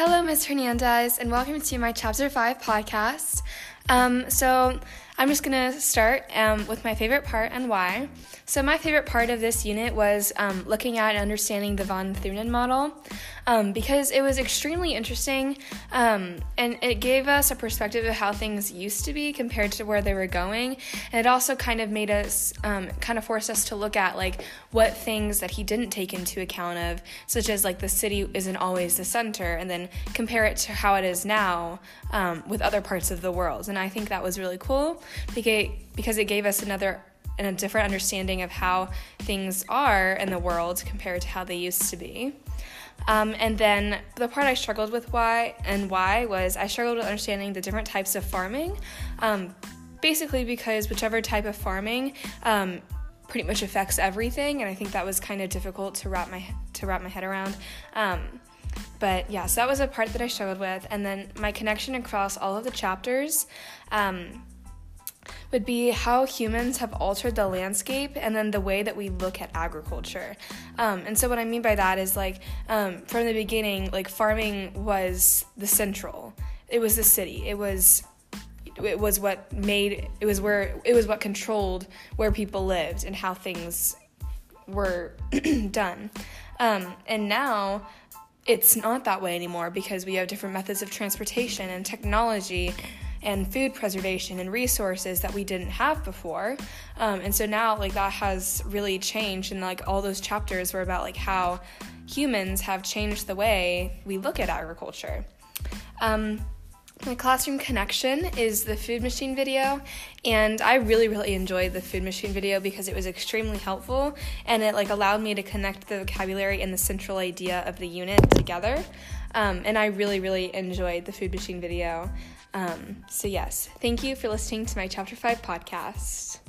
Ms. Hernandez, and welcome to my Chapter 5 podcast. Um, so, I'm just to start um, with my favorite part and why. So, my favorite part of this unit was um, looking at and understanding the von Thunen model um, because it was extremely interesting um, and it gave us a perspective of how things used to be compared to where they were going. And it also kind of made us, um, kind of forced us to look at like what things that he didn't take into account of, such as like the city isn't always the center, and then compare it to how it is now um, with other parts of the world. And I think that was really cool because it gave us another and a different understanding of how things are in the world compared to how they used to be. Um, and then the part I struggled with why and why was I struggled with understanding the different types of farming. Um, basically, because whichever type of farming um, pretty much affects everything, and I think that was kind of difficult to wrap my to wrap my head around. Um, but yeah, so that was a part that I struggled with, and then my connection across all of the chapters. Um, would be how humans have altered the landscape and then the way that we look at agriculture. Um, and so, what I mean by that is like um, from the beginning, like farming was the central, it was the city, it was. It was what made it was where it was what controlled where people lived and how things were done. Um, and now it's not that way anymore because we have different methods of transportation and technology and food preservation and resources that we didn't have before. Um, and so now, like, that has really changed. And, like, all those chapters were about, like, how humans have changed the way we look at agriculture. Um, my classroom connection is the food machine video, and I really, really enjoyed the food machine video because it was extremely helpful and it like allowed me to connect the vocabulary and the central idea of the unit together. Um, and I really, really enjoyed the food machine video. Um, so, yes, thank you for listening to my Chapter 5 podcast.